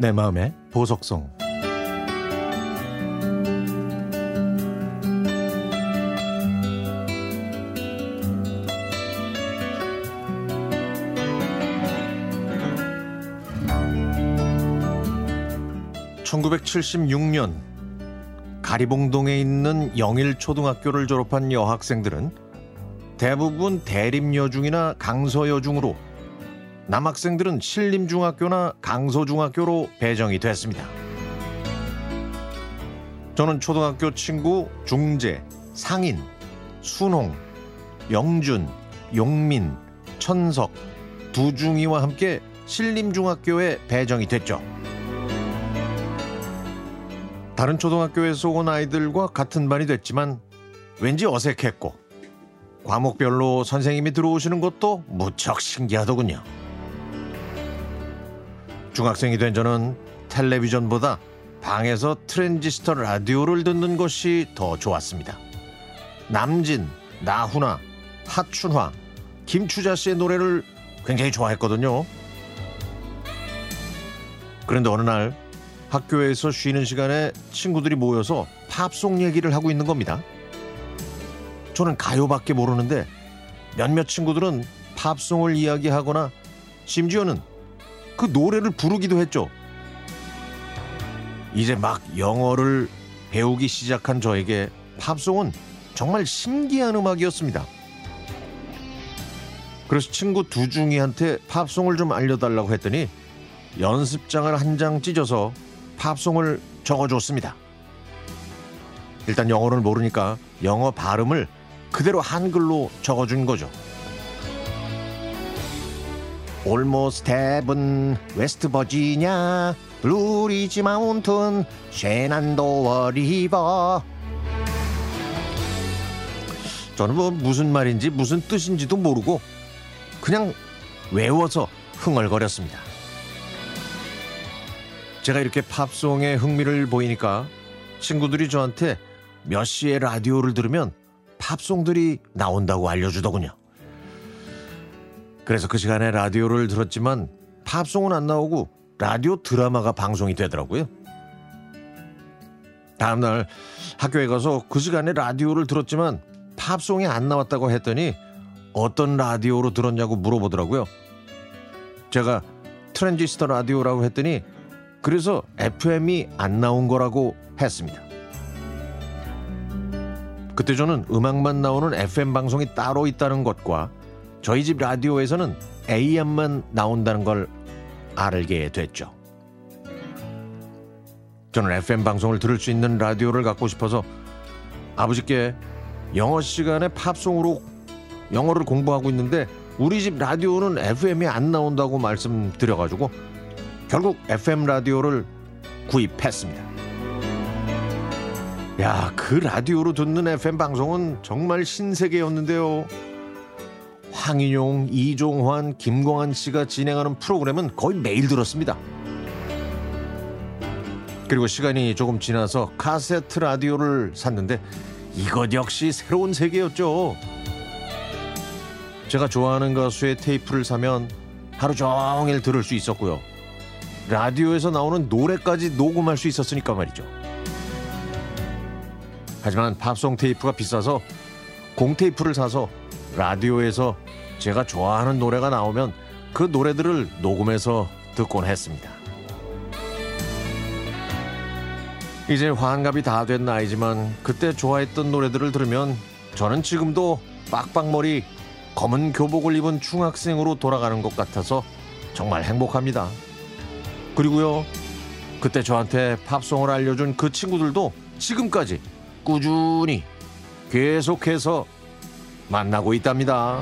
내 마음의 보석성. (1976년) 가리봉동에 있는 영일초등학교를 졸업한 여학생들은 대부분 대림여중이나 강서여중으로 남학생들은 신림중학교나 강서중학교로 배정이 됐습니다. 저는 초등학교 친구 중재, 상인, 순홍, 영준, 용민, 천석, 두중이와 함께 신림중학교에 배정이 됐죠. 다른 초등학교에서 온 아이들과 같은 반이 됐지만 왠지 어색했고 과목별로 선생님이 들어오시는 것도 무척 신기하더군요. 중학생이 된 저는 텔레비전보다 방에서 트랜지스터 라디오를 듣는 것이 더 좋았습니다. 남진, 나훈아, 하춘화, 김추자 씨의 노래를 굉장히 좋아했거든요. 그런데 어느 날 학교에서 쉬는 시간에 친구들이 모여서 팝송 얘기를 하고 있는 겁니다. 저는 가요밖에 모르는데 몇몇 친구들은 팝송을 이야기하거나 심지어는 그 노래를 부르기도 했죠. 이제 막 영어를 배우기 시작한 저에게 팝송은 정말 신기한 음악이었습니다. 그래서 친구 두중이한테 팝송을 좀 알려달라고 했더니 연습장을 한 장 찢어서 팝송을 적어줬습니다. 일단 영어를 모르니까 영어 발음을 그대로 한글로 적어준 거죠. Heaven, West Virginia, Blue Ridge Mountain, Shenandoah River. 저는 뭐 무슨 말인지 무슨 뜻인지도 모르고 그냥 외워서 흥얼거렸습니다. 제가 이렇게 팝송에 흥미를 보이니까 친구들이 저한테 몇 시에 라디오를 들으면 팝송들이 나온다고 알려주더군요. 그래서 그 시간에 라디오를 들었지만 팝송은 안 나오고 라디오 드라마가 방송이 되더라고요. 다음날 학교에 가서 그 시간에 라디오를 들었지만 팝송이 안 나왔다고 했더니 어떤 라디오로 들었냐고 물어보더라고요. 제가 트랜지스터 라디오라고 했더니 그래서 FM이 안 나온 거라고 했습니다. 그때 저는 음악만 나오는 FM 방송이 따로 있다는 것과 저희 집 라디오에서는 AM만 나온다는 걸 알게 됐죠. 저는 FM 방송을 들을 수 있는 라디오를 갖고 싶어서 아버지께 영어 시간에 팝송으로 영어를 공부하고 있는데 우리 집 라디오는 FM이 안 나온다고 말씀드려가지고 결국 FM 라디오를 구입했습니다. 야, 그 라디오로 듣는 FM 방송은 정말 신세계였는데요. 황인용, 이종환, 김광한 씨가 진행하는 프로그램은 거의 매일 들었습니다. 그리고 시간이 조금 지나서 카세트 라디오를 샀는데 이것 역시 새로운 세계였죠. 제가 좋아하는 가수의 테이프를 사면 하루 종일 들을 수 있었고요. 라디오에서 나오는 노래까지 녹음할 수 있었으니까 말이죠. 하지만 팝송 테이프가 비싸서 공테이프를 사서 라디오에서 제가 좋아하는 노래가 나오면 그 노래들을 녹음해서 듣곤 했습니다. 이제 환갑이 다 된 나이지만 그때 좋아했던 노래들을 들으면 저는 지금도 빡빡머리 검은 교복을 입은 중학생으로 돌아가는 것 같아서 정말 행복합니다. 그리고요, 그때 저한테 팝송을 알려준 그 친구들도 지금까지 꾸준히 계속해서 만나고 있답니다.